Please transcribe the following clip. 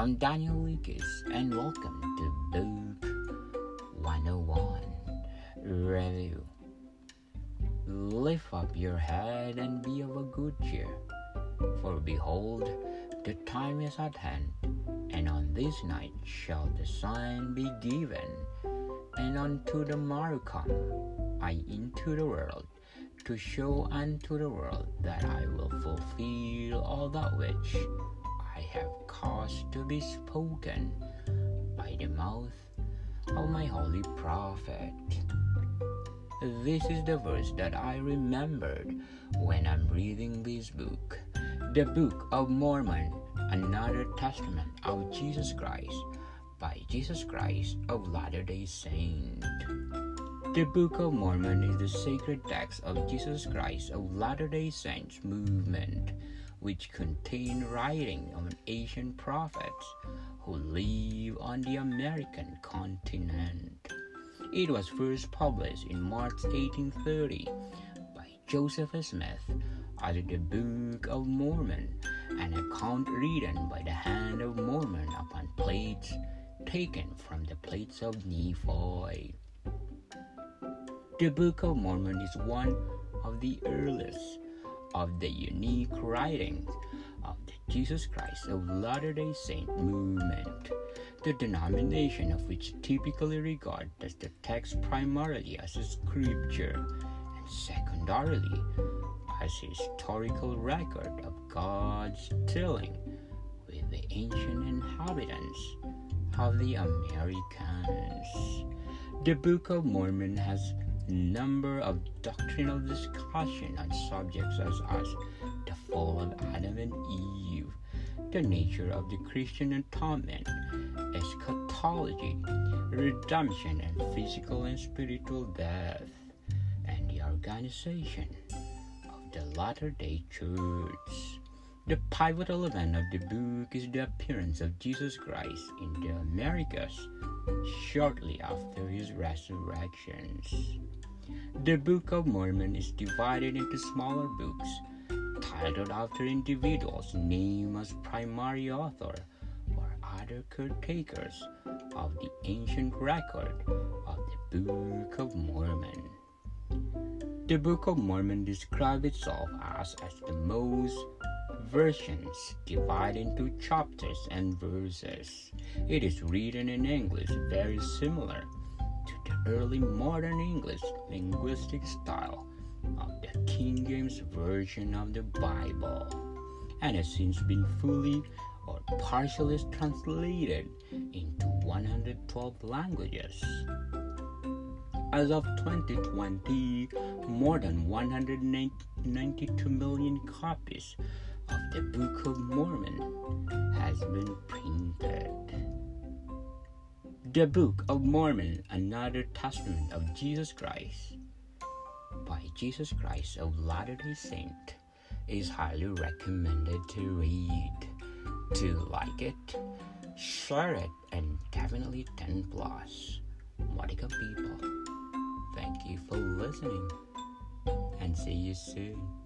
I'm Daniel Lucas, and welcome to Book 101 Review. Lift up your head and be of a good cheer, for behold, the time is at hand, and on this night shall the sign be given, and unto the morrow come I into the world to show unto the world that I will fulfill all that which I have caused to be spoken by the mouth of my holy prophet. This is the verse that I remembered when I'm reading this book, the Book of Mormon, another testament of Jesus Christ by Jesus Christ of Latter day Saint. The Book of Mormon is the sacred text of Jesus Christ of Latter day Saints movement which contain writing of ancient prophets who live on the American continent. It was first published in March 1830 by Joseph Smith as the Book of Mormon, an account written by the hand of Mormon upon plates taken from the plates of Nephi. The Book of Mormon is one of the earliest of the unique writings of the Jesus Christ of Latter day Saint movement, the denomination of which typically regards the text primarily as a scripture and secondarily as a historical record of God's dealing with the ancient inhabitants of the Americas. The Book of Mormon has number of doctrinal discussion on subjects such as the fall of Adam and Eve, the nature of the Christian atonement, eschatology, redemption and physical and spiritual death, and the organization of the Latter day Church. The pivotal event of the book is the appearance of Jesus Christ in the Americas shortly after his resurrections. The Book of Mormon is divided into smaller books titled after individuals named as primary author or other caretakers of the ancient record of the Book of Mormon. The Book of Mormon describes itself as, as the most versions divided into chapters and verses. It is written in English very similar early modern English linguistic style of the King James Version of the Bible and has since been fully or partially translated into 112 languages. As of 2020, more than 192 million copies of the Book of Mormon has been printed. The Book of Mormon, another testament of Jesus Christ by Jesus Christ of Latter day Saint is highly recommended to read. To like it, share it, and definitely 10 plus. Monica people, thank you for listening and see you soon.